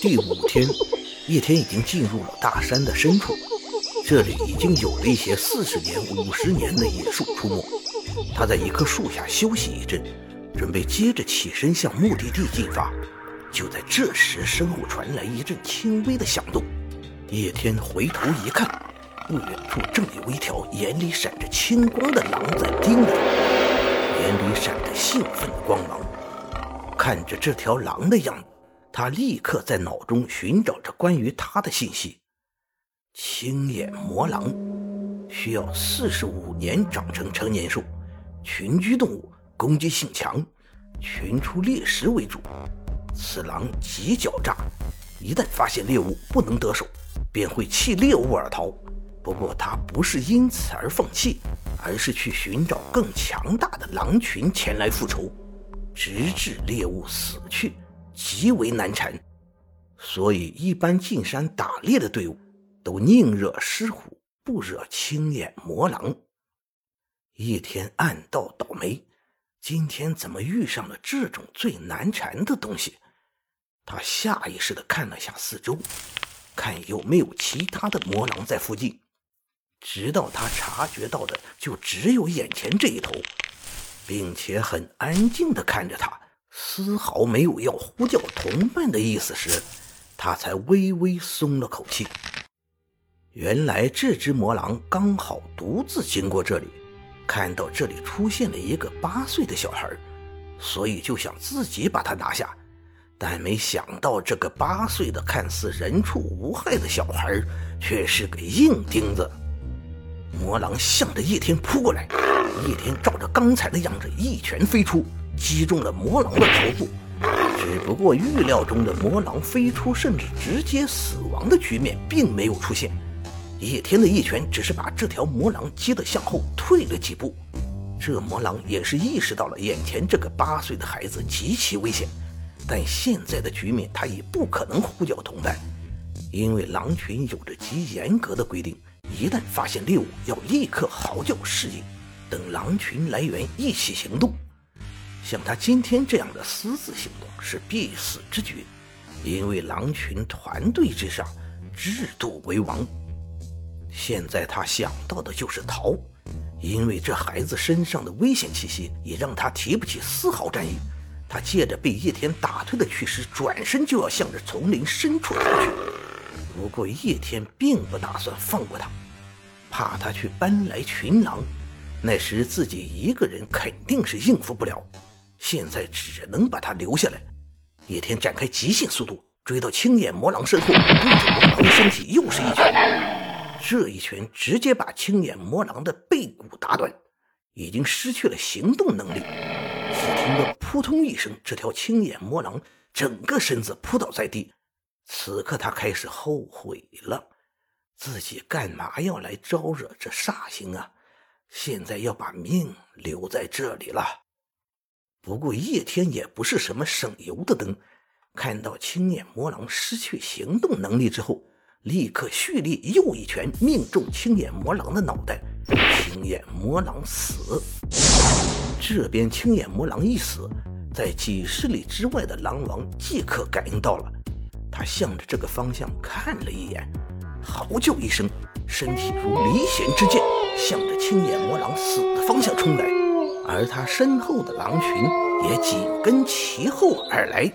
第五天，叶天已经进入了大山的深处，这里已经有了一些四十年、五十年的野树出没。他在一棵树下休息一阵，准备接着起身向目的地进发。就在这时，身后传来一阵轻微的响动。叶天回头一看，不远处正有一条眼里闪着青光的狼在盯着他，眼里闪着兴奋的光芒。看着这条狼的样子，他立刻在脑中寻找着关于他的信息。青眼魔狼需要四十五年长成成年兽，群居动物，攻击性强，群出猎食为主。此狼极狡诈，一旦发现猎物不能得手，便会弃猎物而逃。不过他不是因此而放弃，而是去寻找更强大的狼群前来复仇，直至猎物死去，极为难缠。所以，一般进山打猎的队伍都宁惹狮虎，不惹青眼魔狼。叶天暗道倒霉，今天怎么遇上了这种最难缠的东西？他下意识地看了下四周，看有没有其他的魔狼在附近。直到他察觉到的就只有眼前这一头，并且很安静地看着他，丝毫没有要呼叫同伴的意思时，他才微微松了口气。原来这只魔狼刚好独自经过这里，看到这里出现了一个八岁的小孩，所以就想自己把他拿下。但没想到，这个八岁的看似人畜无害的小孩，却是个硬钉子。魔狼向着叶天扑过来，叶天照着刚才的样子一拳飞出，击中了魔狼的头部。只不过预料中的魔狼飞出甚至直接死亡的局面并没有出现，叶天的一拳只是把这条魔狼击得向后退了几步。这魔狼也是意识到了眼前这个八岁的孩子极其危险。但现在的局面，他已不可能呼叫同伴，因为狼群有着极严格的规定，一旦发现猎物，要立刻嚎叫示意，等狼群来源一起行动。像他今天这样的私自行动是必死之举，因为狼群团队之上，制度为王。现在他想到的就是逃，因为这孩子身上的危险气息也让他提不起丝毫战意。他借着被叶天打退的趋势，转身就要向着丛林深处逃去。不过叶天并不打算放过他，怕他去搬来群狼，那时自己一个人肯定是应付不了。现在只能把他留下来。叶天展开极限速度，追到青眼魔狼身后，对着魔狼身体又是一拳。这一拳直接把青眼魔狼的背骨打断，已经失去了行动能力。只听得扑通一声，这条青眼魔狼整个身子扑倒在地。此刻他开始后悔了，自己干嘛要来招惹这煞星啊？现在要把命留在这里了。不过叶天也不是什么省油的灯，看到青眼魔狼失去行动能力之后，立刻蓄力又一拳命中青眼魔狼的脑袋，青眼魔狼死。这边青眼魔狼一死，在几十里之外的狼王即刻感应到了，他向着这个方向看了一眼，嚎叫一声，身体如离弦之箭，向着青眼魔狼死的方向冲来，而他身后的狼群也紧跟其后而来。